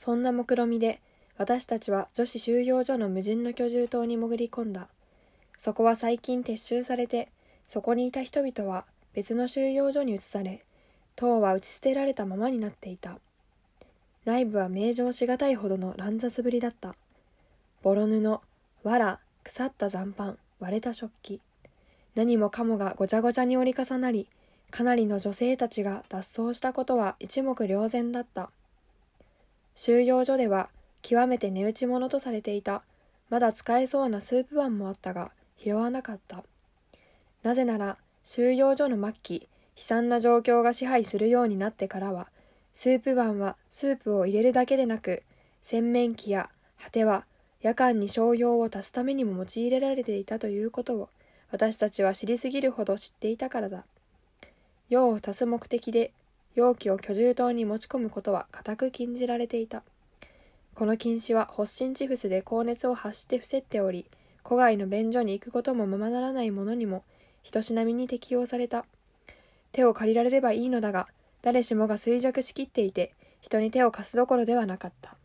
そんな目論みで私たちは女子収容所の無人の居住棟に潜り込んだ。そこは最近撤収されてそこにいた人々は別の収容所に移され塔は打ち捨てられたままになっていた。内部は名状しがたいほどの乱雑ぶりだった。ボロ布藁腐った残飯割れた食器。何もかもがごちゃごちゃに折り重なりかなりの女性たちが脱走したことは一目瞭然だった。収容所では極めて値打ち物とされていた。まだ使えそうなスープ碗もあったが拾わなかった。なぜなら収容所の末期悲惨な状況が支配するようになってからはスープ碗はスープを入れるだけでなく洗面器や果ては夜間に商用を足すためにも用いられていたということを私たちは知りすぎるほど知っていたからだ。用を足す目的で容器を居住棟に持ち込むことは固く禁じられていた。この禁止は発疹チフスで高熱を発して伏せっており戸外の便所に行くこともままならない者にも人しなみに適用された。手を借りられればいいのだが誰しもが衰弱しきっていて人に手を貸すどころではなかった。